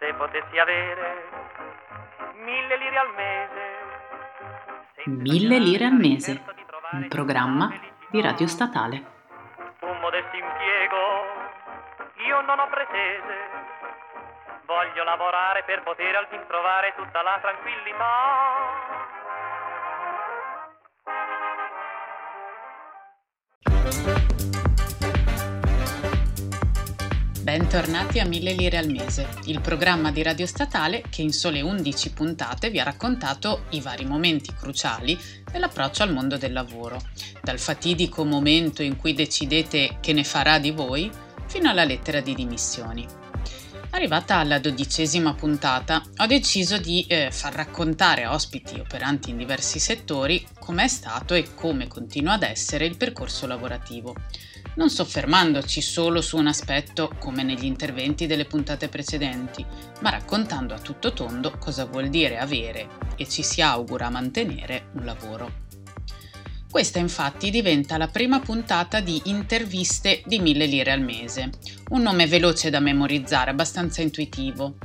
Se potessi avere mille lire al mese. Mille lire al mese, un programma di Radio Statale. Un modesto impiego, io non ho pretese. Voglio lavorare per poter al fin trovare tutta la tranquillità. Bentornati a Mille Lire al Mese, il programma di Radio Statale che in sole 11 puntate vi ha raccontato i vari momenti cruciali dell'approccio al mondo del lavoro, dal fatidico momento in cui decidete che ne farà di voi, fino alla lettera di dimissioni. Arrivata alla dodicesima puntata, ho deciso di eh, far raccontare a ospiti operanti in diversi settori com'è stato e come continua ad essere il percorso lavorativo non soffermandoci solo su un aspetto come negli interventi delle puntate precedenti, ma raccontando a tutto tondo cosa vuol dire avere e ci si augura mantenere un lavoro. Questa infatti diventa la prima puntata di interviste di 1000 lire al mese, un nome veloce da memorizzare, abbastanza intuitivo.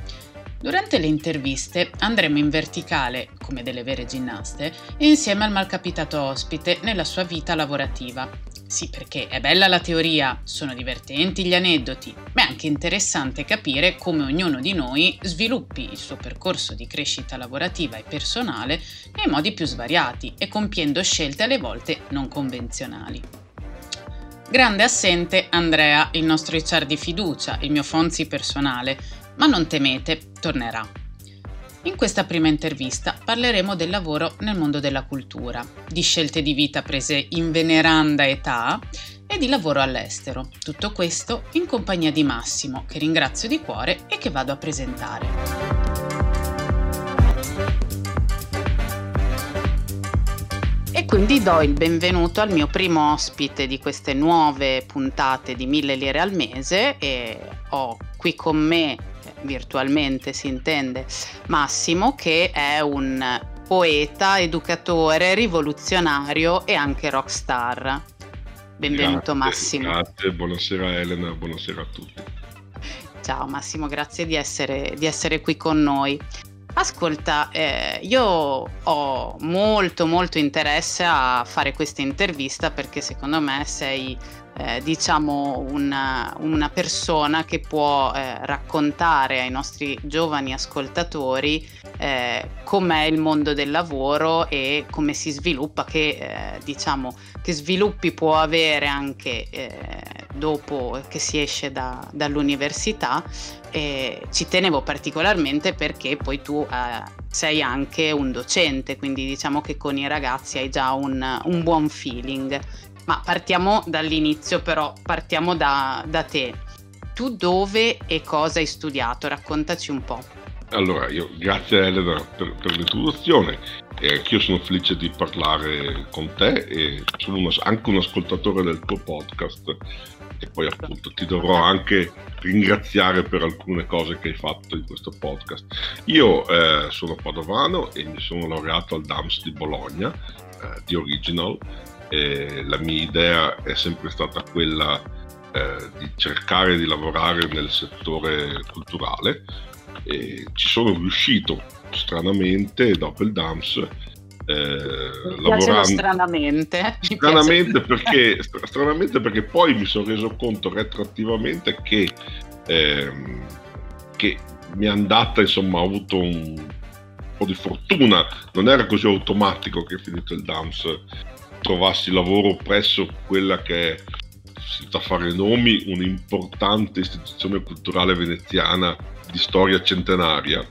Durante le interviste andremo in verticale, come delle vere ginnaste, insieme al malcapitato ospite nella sua vita lavorativa, sì, perché è bella la teoria, sono divertenti gli aneddoti, ma è anche interessante capire come ognuno di noi sviluppi il suo percorso di crescita lavorativa e personale nei modi più svariati e compiendo scelte alle volte non convenzionali. Grande assente Andrea, il nostro HR di fiducia, il mio Fonzi personale, ma non temete, tornerà. In questa prima intervista parleremo del lavoro nel mondo della cultura, di scelte di vita prese in veneranda età e di lavoro all'estero. Tutto questo in compagnia di Massimo, che ringrazio di cuore e che vado a presentare. E quindi do il benvenuto al mio primo ospite di queste nuove puntate di mille lire al mese e ho qui con me virtualmente si intende, Massimo, che è un poeta, educatore, rivoluzionario e anche rockstar. Benvenuto grazie, Massimo. Grazie, buonasera Elena, buonasera a tutti. Ciao Massimo, grazie di essere, di essere qui con noi. Ascolta, eh, io ho molto molto interesse a fare questa intervista perché secondo me sei eh, diciamo una, una, persona che può eh, raccontare ai nostri giovani ascoltatori eh, com'è il mondo del lavoro e come si sviluppa, che eh, diciamo che sviluppi può avere anche eh, dopo che si esce da, dall'università. ci tenevo particolarmente perché poi tu eh, sei anche un docente, quindi diciamo che con i ragazzi hai già un, un buon feeling. Ma partiamo dall'inizio, però partiamo da, da te. Tu dove e cosa hai studiato? Raccontaci un po'. Allora, io grazie Elena per, per l'introduzione. Eh, anch'io sono felice di parlare con te e sono uno, anche un ascoltatore del tuo podcast e poi appunto ti dovrò anche ringraziare per alcune cose che hai fatto in questo podcast. Io eh, sono padovano e mi sono laureato al DAMS di Bologna eh, di Original e la mia idea è sempre stata quella eh, di cercare di lavorare nel settore culturale. E ci sono riuscito stranamente dopo il DAMS eh, lavorando stranamente stranamente perché, stranamente perché poi mi sono reso conto retroattivamente che, ehm, che mi è andata insomma ho avuto un po' di fortuna. Non era così automatico che finito il DAMS trovassi lavoro presso quella che è, senza fare nomi, un'importante istituzione culturale veneziana di storia centenaria.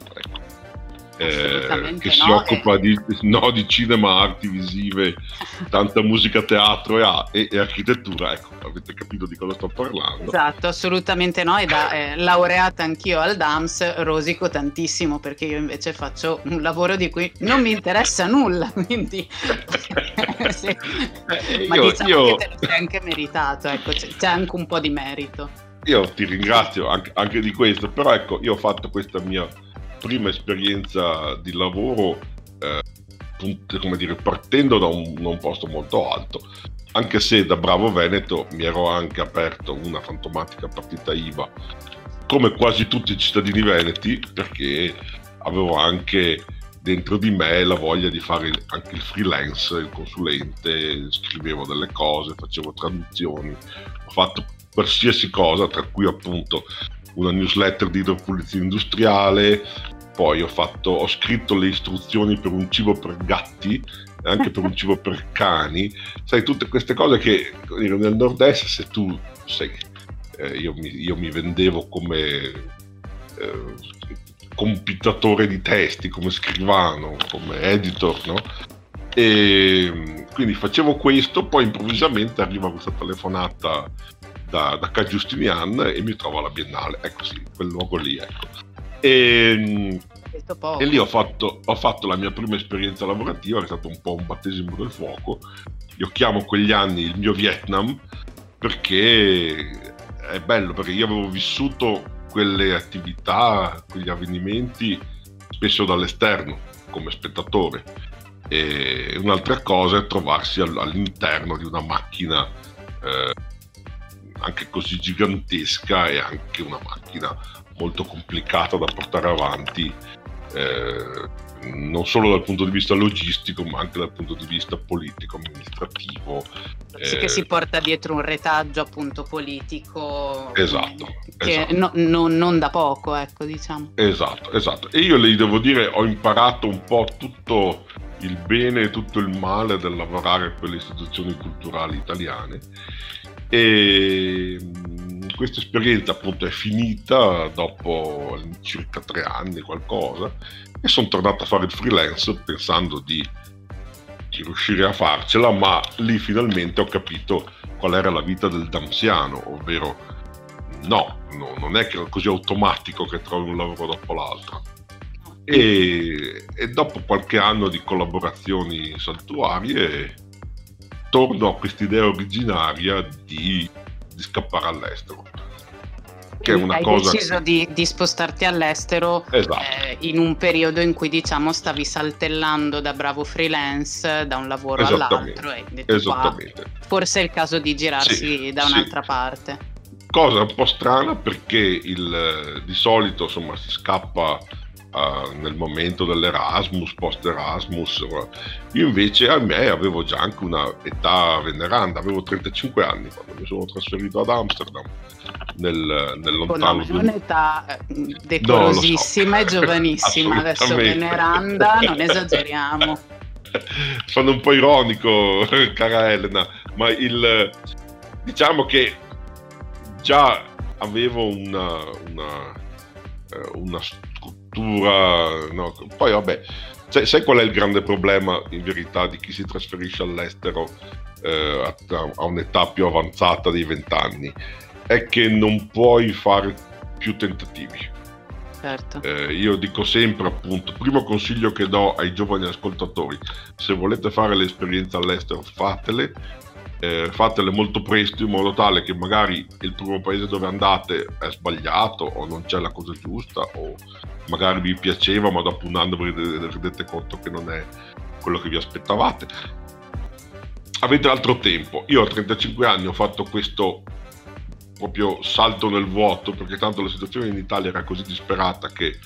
Eh, che no, si occupa eh. di, no, di, cinema, arti visive, tanta musica, teatro e, e, e, architettura. Ecco, avete capito di cosa sto parlando. Esatto, assolutamente no. E da eh, laureata anch'io al DAMS rosico tantissimo perché io invece faccio un lavoro di cui non mi interessa nulla. Quindi, sì. eh, ma io, diciamo io... che te lo sei anche meritato, ecco, c'è, c'è anche un po' di merito. Io ti ringrazio anche, anche di questo, però ecco, io ho fatto questa mia prima esperienza di lavoro, eh, come dire, partendo da un, un, posto molto alto, anche se da bravo Veneto mi ero anche aperto una fantomatica partita IVA come quasi tutti i cittadini veneti, perché avevo anche dentro di me la voglia di fare anche il freelance, il consulente, scrivevo delle cose, facevo traduzioni, ho fatto qualsiasi cosa, tra cui appunto una newsletter di idropulizia industriale, poi ho, fatto, ho scritto le istruzioni per un cibo per gatti e anche per un cibo per cani, sai tutte queste cose che nel nord-est se tu sei, eh, io, mi, io, mi, vendevo come eh, compitatore di testi, come scrivano, come editor, no? E quindi facevo questo, poi improvvisamente arriva questa telefonata da, da K. Justinian e mi trovo alla Biennale, ecco sì, quel luogo lì, ecco. E, e lì ho fatto, ho fatto, la mia prima esperienza lavorativa, è stato un po' un battesimo del fuoco. Io chiamo quegli anni il mio Vietnam perché è bello, perché io avevo vissuto quelle attività, quegli avvenimenti spesso dall'esterno come spettatore. E un'altra cosa è trovarsi all'interno di una macchina eh, anche così gigantesca e anche una macchina molto complicata da portare avanti, eh, non solo dal punto di vista logistico, ma anche dal punto di vista politico, amministrativo. Sì, eh, che si porta dietro un retaggio appunto politico. Esatto. Che esatto. No, no, non da poco, ecco, diciamo. Esatto, esatto. E io le devo dire, ho imparato un po' tutto il bene e tutto il male del lavorare per le istituzioni culturali italiane e questa esperienza appunto è finita dopo circa tre anni qualcosa e sono tornato a fare il freelance pensando di, di riuscire a farcela ma lì finalmente ho capito qual era la vita del damsiano ovvero no, no non è che così automatico che trovi un lavoro dopo l'altro. E, e dopo qualche anno di collaborazioni saltuarie torno a quest'idea originaria di, di scappare all'estero. Che è una Hai cosa deciso che... di, di, spostarti all'estero esatto. eh, in un periodo in cui diciamo stavi saltellando da bravo freelance da un lavoro all'altro e detto, Esattamente. forse è il caso di girarsi sì, da un'altra sì. parte. Cosa un po' strana perché il, di solito insomma si scappa uh, nel momento dell'Erasmus, post Erasmus. Io invece a me avevo già anche una età veneranda, avevo 35 anni quando mi sono trasferito ad Amsterdam. Nel, nel lontano oh, no, un'età eh, decorosissima no, so. e giovanissima adesso veneranda non esageriamo sono un po' ironico cara Elena ma il diciamo che già avevo una, una, eh, una cultura. No? Poi vabbè, sai, sai, qual è il grande problema in verità di chi si trasferisce all'estero eh, a, a, un'età più avanzata dei vent'anni? È che non puoi fare più tentativi. Certo. Eh, io dico sempre appunto, primo consiglio che do ai giovani ascoltatori, se volete fare l'esperienza all'estero fatele, eh, fatele molto presto in modo tale che magari il primo paese dove andate è sbagliato o non c'è la cosa giusta o magari vi piaceva ma dopo un anno vi rendete conto che non è quello che vi aspettavate. Avete altro tempo. Io a 35 anni ho fatto questo proprio salto nel vuoto perché tanto la situazione in Italia era così disperata che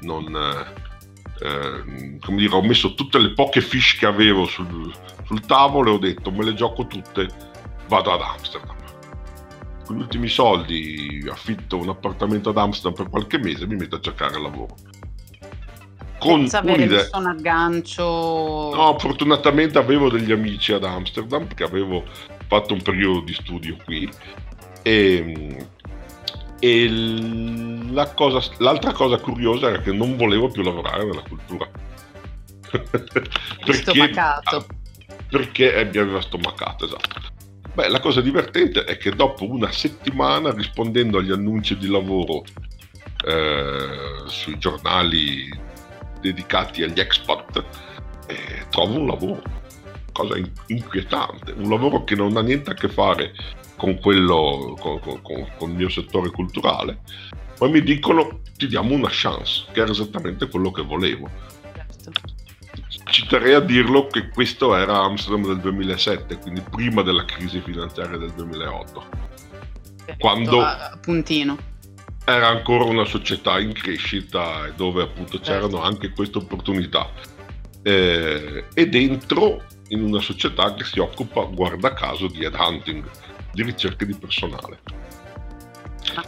non... Eh, eh, come dire, ho messo tutte le poche fish che avevo sul, sul tavolo e ho detto me le gioco tutte, vado ad Amsterdam. Con gli ultimi soldi affitto un appartamento ad Amsterdam per qualche mese e mi metto a cercare lavoro. Con Senza avere nessun aggancio. No, fortunatamente avevo degli amici ad Amsterdam perché avevo fatto un periodo di studio qui e, e la cosa, l'altra cosa curiosa era che non volevo più lavorare nella cultura. perché, stomacato. perché mi aveva stomacato, esatto. Beh, la cosa divertente è che dopo una settimana rispondendo agli annunci di lavoro eh, sui giornali dedicati agli expat, eh, trovo un lavoro, cosa inquietante, un lavoro che non ha niente a che fare con quello, con, con, con il mio settore culturale, ma mi dicono ti diamo una chance, che era esattamente quello che volevo. Certo. Ci terrei a dirlo che questo era Amsterdam del 2007, quindi prima della crisi finanziaria del 2008. Quando... A puntino. era ancora una società in crescita dove appunto c'erano certo. anche queste opportunità. Eh, e dentro in una società che si occupa, guarda caso, di headhunting, di ricerca di personale.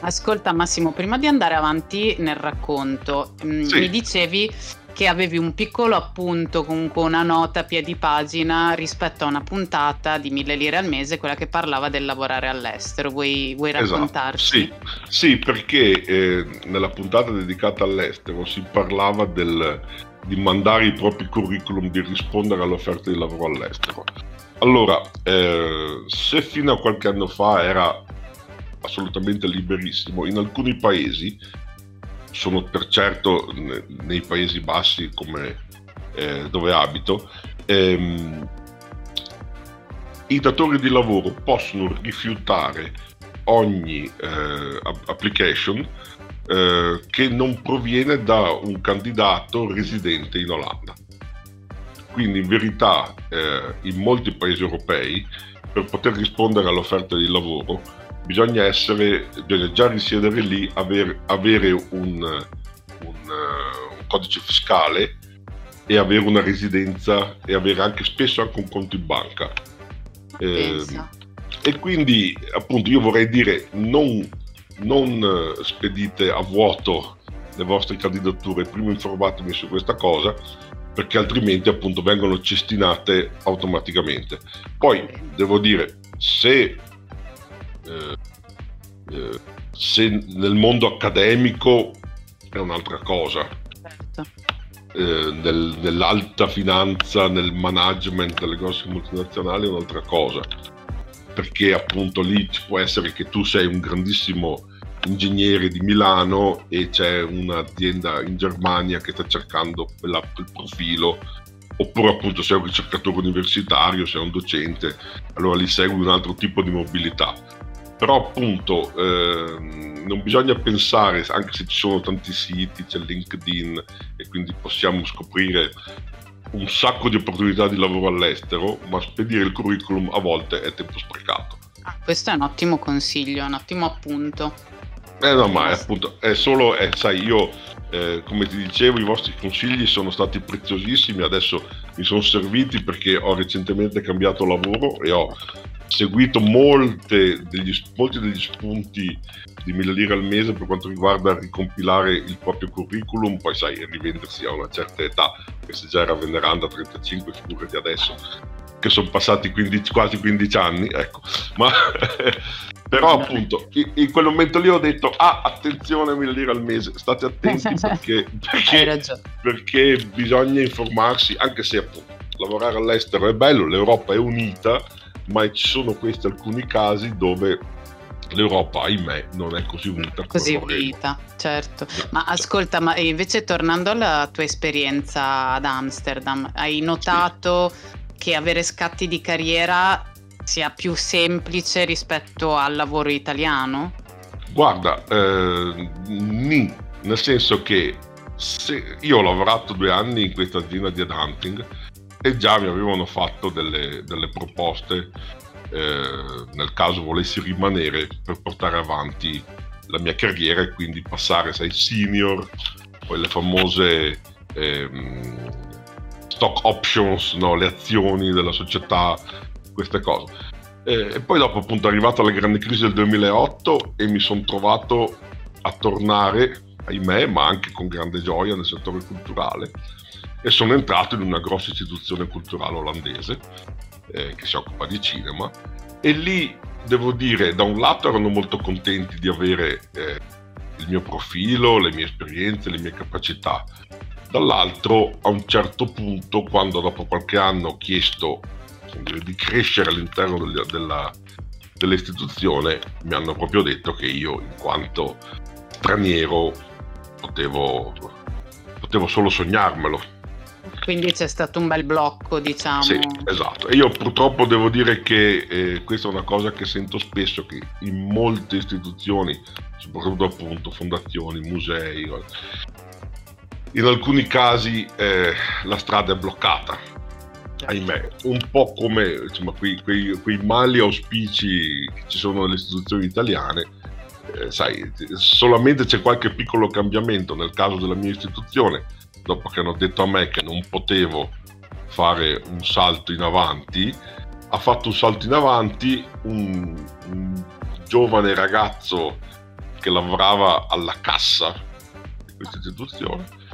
Ascolta Massimo, prima di andare avanti nel racconto, mm, sì. mi dicevi che avevi un piccolo appunto, comunque una nota a piedi pagina rispetto a una puntata di mille lire al mese, quella che parlava del lavorare all'estero. Vuoi, vuoi esatto. raccontarci? Esatto. Sì. sì, perché eh, nella puntata dedicata all'estero si parlava del, di mandare i propri curriculum, di rispondere all'offerta di lavoro all'estero. Allora, eh, se fino a qualche anno fa era assolutamente liberissimo, in alcuni paesi sono per certo nei Paesi Bassi come eh, dove abito, ehm, i datori di lavoro possono rifiutare ogni eh, application eh, che non proviene da un candidato residente in Olanda. Quindi in verità eh, in molti paesi europei per poter rispondere all'offerta di lavoro bisogna essere, bisogna già risiedere lì, aver, avere un, un, un, codice fiscale e avere una residenza e avere anche spesso anche un conto in banca. Eh, e quindi appunto io vorrei dire non, non spedite a vuoto le vostre candidature, prima informatevi su questa cosa perché altrimenti appunto vengono cestinate automaticamente. Poi devo dire, se eh, eh, se nel mondo accademico è un'altra cosa. Certo. Eh, nel, nell'alta finanza, nel management delle grosse multinazionali è un'altra cosa. Perché appunto lì può essere che tu sei un grandissimo ingegnere di Milano e c'è un'azienda in Germania che sta cercando quella, quel profilo oppure appunto sei un ricercatore universitario, sei un docente, allora lì segui un altro tipo di mobilità però appunto eh, non bisogna pensare, anche se ci sono tanti siti, c'è LinkedIn e quindi possiamo scoprire un sacco di opportunità di lavoro all'estero, ma spedire il curriculum a volte è tempo sprecato. Ah, questo è un ottimo consiglio, un ottimo appunto. Eh no, ma appunto, è solo, è, sai, io eh, come ti dicevo, i vostri consigli sono stati preziosissimi, adesso mi sono serviti perché ho recentemente cambiato lavoro e ho seguito degli, molti degli spunti di mille lire al mese per quanto riguarda ricompilare il proprio curriculum, poi sai, rivendersi a una certa età, che se già era veneranda a 35, figurati adesso, che sono passati 15, quasi 15 anni, ecco. Ma però appunto in, quel momento lì ho detto ah attenzione mille lire al mese state attenti perché, perché, perché bisogna informarsi anche se appunto lavorare all'estero è bello l'Europa è unita ma ci sono questi alcuni casi dove l'Europa, ahimè, non è così unita. Così unita, certo. Ma ascolta, ma invece tornando alla tua esperienza ad Amsterdam, hai notato sì. Che avere scatti di carriera sia più semplice rispetto al lavoro italiano? Guarda, eh, nì, nel senso che io ho lavorato due anni in questa azienda di headhunting e già mi avevano fatto delle, delle proposte eh, nel caso volessi rimanere per portare avanti la mia carriera e quindi passare sai senior poi le famose ehm, stock options no? le azioni della società queste cose. E, poi dopo appunto è arrivata la grande crisi del 2008 e mi sono trovato a tornare ahimè ma anche con grande gioia nel settore culturale. E sono entrato in una grossa istituzione culturale olandese eh, che si occupa di cinema. E lì devo dire da un lato erano molto contenti di avere eh, il mio profilo, le mie esperienze, le mie capacità dall'altro a un certo punto quando dopo qualche anno ho chiesto di crescere all'interno del, della, dell'istituzione mi hanno proprio detto che io in quanto straniero potevo, potevo solo sognarmelo quindi c'è stato un bel blocco, diciamo. Sì, esatto. E io purtroppo devo dire che eh, questa è una cosa che sento spesso, che in molte istituzioni, soprattutto appunto fondazioni, musei, in alcuni casi eh, la strada è bloccata. Certo. Ahimè, un po' come insomma, quei, quei, quei mali auspici che ci sono nelle istituzioni italiane, eh, sai, solamente c'è qualche piccolo cambiamento nel caso della mia istituzione, dopo che hanno detto a me che non potevo fare un salto in avanti, ha fatto un salto in avanti un, un giovane ragazzo che lavorava alla cassa di questa istituzione,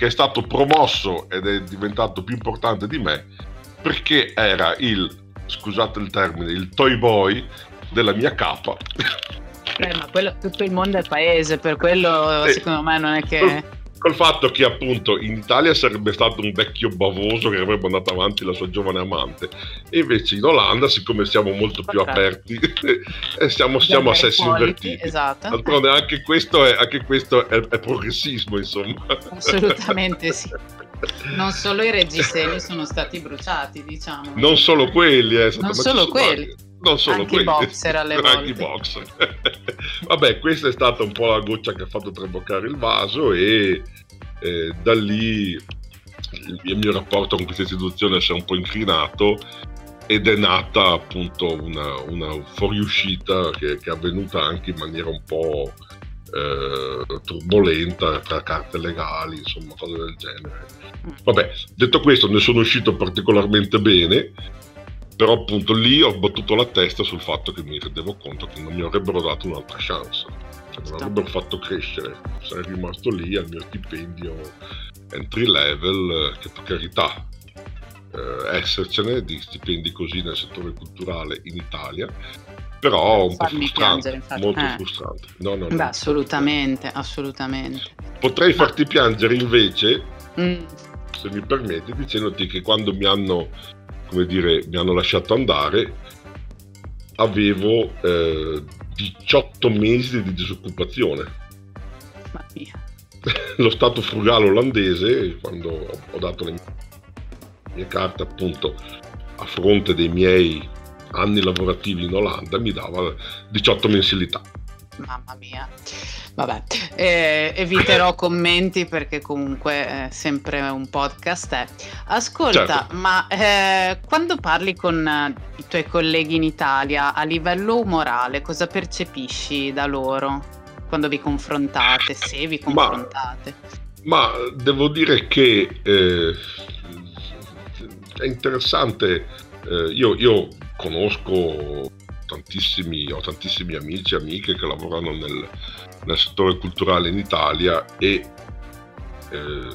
che è stato promosso ed è diventato più importante di me perché era il, scusate il termine, il toy boy della mia capa. Eh, ma quello, tutto il mondo è paese, per quello eh, secondo me non è che col fatto che appunto in Italia sarebbe stato un vecchio bavoso che avrebbe mandato avanti la sua giovane amante e invece in Olanda siccome siamo molto più aperti e siamo, siamo a sessi invertiti. esatto. d'altronde anche questo, è, anche questo è, è progressismo insomma. Assolutamente sì. Non solo i reggiseni sono stati bruciati diciamo. Non solo quelli eh, non solo quelli non solo anche quelli, boxer alle volte. Anche boxer. Vabbè, questa è stata un po' la goccia che ha fatto traboccare il vaso e eh, da lì il mio rapporto con questa istituzione si è un po' inclinato ed è nata appunto una, una fuoriuscita che, che, è avvenuta anche in maniera un po' eh, turbolenta tra carte legali, insomma, cose del genere. Mm. Vabbè, detto questo, ne sono uscito particolarmente bene però appunto lì ho battuto la testa sul fatto che mi rendevo conto che non mi avrebbero dato un'altra chance, cioè non avrebbero fatto crescere, sarei rimasto lì al mio stipendio entry level, che per carità eh, essercene di stipendi così nel settore culturale in Italia, però un po' frustrante, piangere, molto eh. frustrante. No, no, Beh, no. assolutamente, assolutamente. Potrei farti piangere invece, mm. se mi permetti, dicendoti che quando mi hanno come dire, mi hanno lasciato andare, avevo eh, 18 mesi di disoccupazione. Lo stato frugale olandese, quando ho dato le mie carte appunto a fronte dei miei anni lavorativi in Olanda, mi dava 18 mensilità. Mamma mia. Vabbè, eh, eviterò commenti perché comunque è sempre un podcast. Eh. Ascolta, certo. ma eh, quando parli con eh, i tuoi colleghi in Italia a livello umorale, cosa percepisci da loro quando vi confrontate, se vi confrontate? Ma, ma devo dire che eh, è interessante. Eh, io, io conosco tantissimi, ho tantissimi amici e amiche che lavorano nel, nel settore culturale in Italia e eh,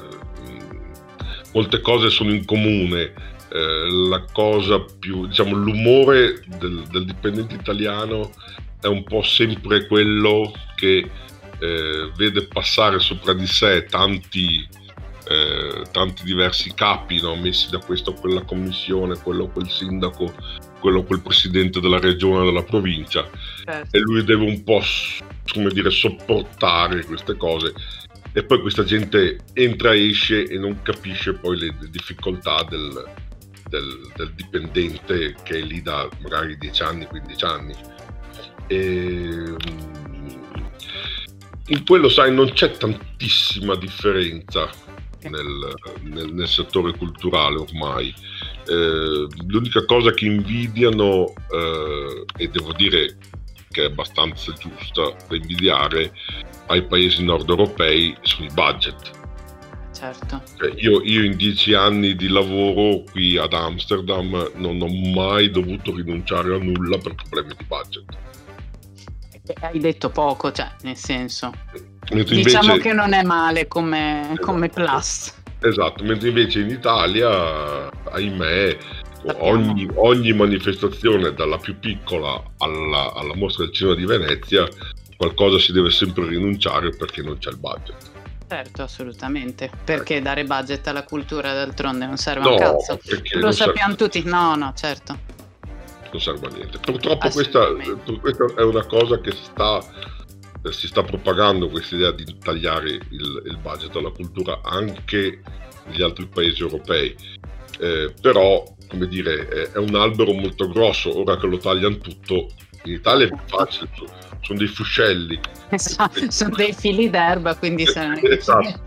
molte cose sono in comune. Eh, la cosa più, diciamo, l'umore del, del, dipendente italiano è un po' sempre quello che eh, vede passare sopra di sé tanti, eh, tanti diversi capi no? messi da questa o quella commissione, quello o quel sindaco, quello o quel presidente della regione o della provincia certo. e lui deve un po' come dire sopportare queste cose e poi questa gente entra e esce e non capisce poi le, le difficoltà del, del, del, dipendente che è lì da magari 10 anni, 15 anni. E, mm, in quello, sai, non c'è tantissima differenza nel, nel, nel settore culturale ormai. Eh, l'unica cosa che invidiano, eh, e devo dire che è abbastanza giusta da invidiare ai paesi nord europei sono i budget. Certo. Cioè, io, io, in dieci anni di lavoro qui ad Amsterdam non ho mai dovuto rinunciare a nulla per problemi di budget. Hai detto poco, cioè, nel senso. Mentre diciamo invece, che non è male come, esatto, come plus. Esatto, mentre invece in Italia, ahimè, ogni, ogni, manifestazione, dalla più piccola alla, alla mostra del cinema di Venezia, qualcosa si deve sempre rinunciare perché non c'è il budget. Certo, assolutamente. Perché dare budget alla cultura d'altronde non serve no, a cazzo. Lo sappiamo serve... tutti. No, no, certo. Non serve a niente. Purtroppo questa, questa, è una cosa che sta, si sta propagando, questa idea di tagliare il, il budget alla cultura anche negli altri paesi europei. Eh, però, come dire, è, è un albero molto grosso. Ora che lo tagliano tutto, in Italia è più facile sono dei fuscelli. Esatto, sono dei fili d'erba, quindi se non, esatto.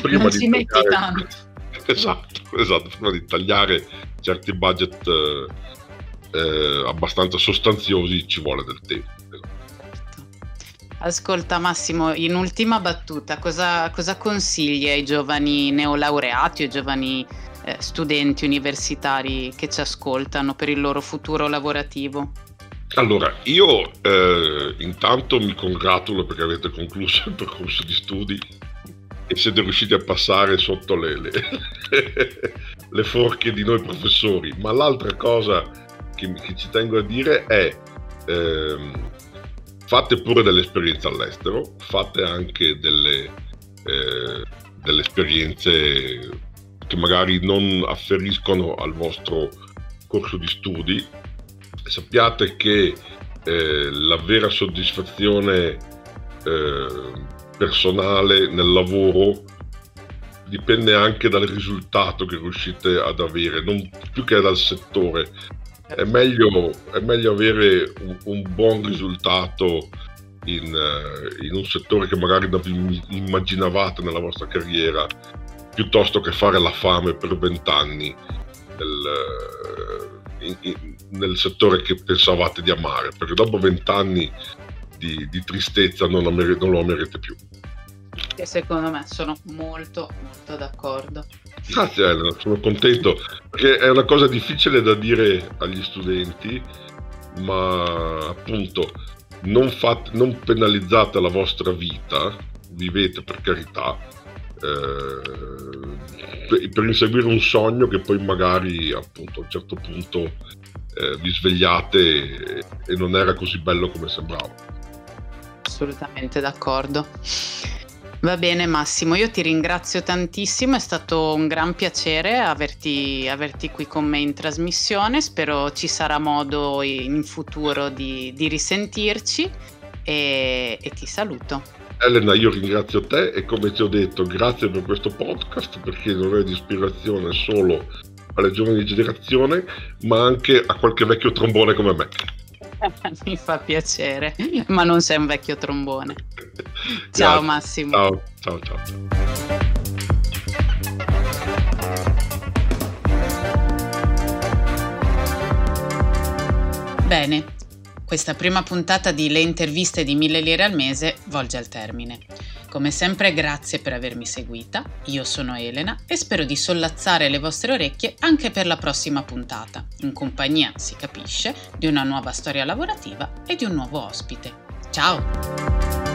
prima non ci metti tagliare... tanto. Esatto, esatto, prima di tagliare certi budget eh, eh, abbastanza sostanziosi ci vuole del tempo. Ascolta Massimo, in ultima battuta, cosa, cosa consigli ai giovani neolaureati o giovani eh, studenti universitari che ci ascoltano per il loro futuro lavorativo? Allora, io eh, intanto mi congratulo perché avete concluso il percorso di studi e siete riusciti a passare sotto le, le, le forche di noi professori, ma l'altra cosa che, che ci tengo a dire è ehm, fate pure delle esperienze all'estero, fate anche delle, eh, delle esperienze che magari non afferiscono al vostro corso di studi. Sappiate che eh, la vera soddisfazione eh, personale nel lavoro dipende anche dal risultato che riuscite ad avere, non più che dal settore. È meglio, è meglio avere un, un, buon risultato in, uh, in, un settore che magari non vi immaginavate nella vostra carriera piuttosto che fare la fame per vent'anni nel, in, nel, settore che pensavate di amare, perché dopo vent'anni di, di, tristezza non, amer- non lo amerete più. E secondo me sono molto molto d'accordo. Grazie Elena, sono contento perché è una cosa difficile da dire agli studenti, ma appunto non, fate, non penalizzate la vostra vita, vivete per carità, eh, per inseguire un sogno che poi magari appunto a un certo punto eh, vi svegliate e, e non era così bello come sembrava. Assolutamente d'accordo. Va bene Massimo, io ti ringrazio tantissimo, è stato un gran piacere averti, averti qui con me in trasmissione, spero ci sarà modo in futuro di, di risentirci e, e ti saluto. Elena, io ringrazio te e come ti ho detto, grazie per questo podcast perché non è di ispirazione solo alle giovani generazioni, ma anche a qualche vecchio trombone come me. Mi fa piacere, ma non sei un vecchio trombone. ciao Massimo. Ciao, ciao, ciao. Bene, questa prima puntata di Le interviste di mille lire al mese volge al termine. Come sempre grazie per avermi seguita, io sono Elena e spero di sollazzare le vostre orecchie anche per la prossima puntata, in compagnia, si capisce, di una nuova storia lavorativa e di un nuovo ospite. Ciao!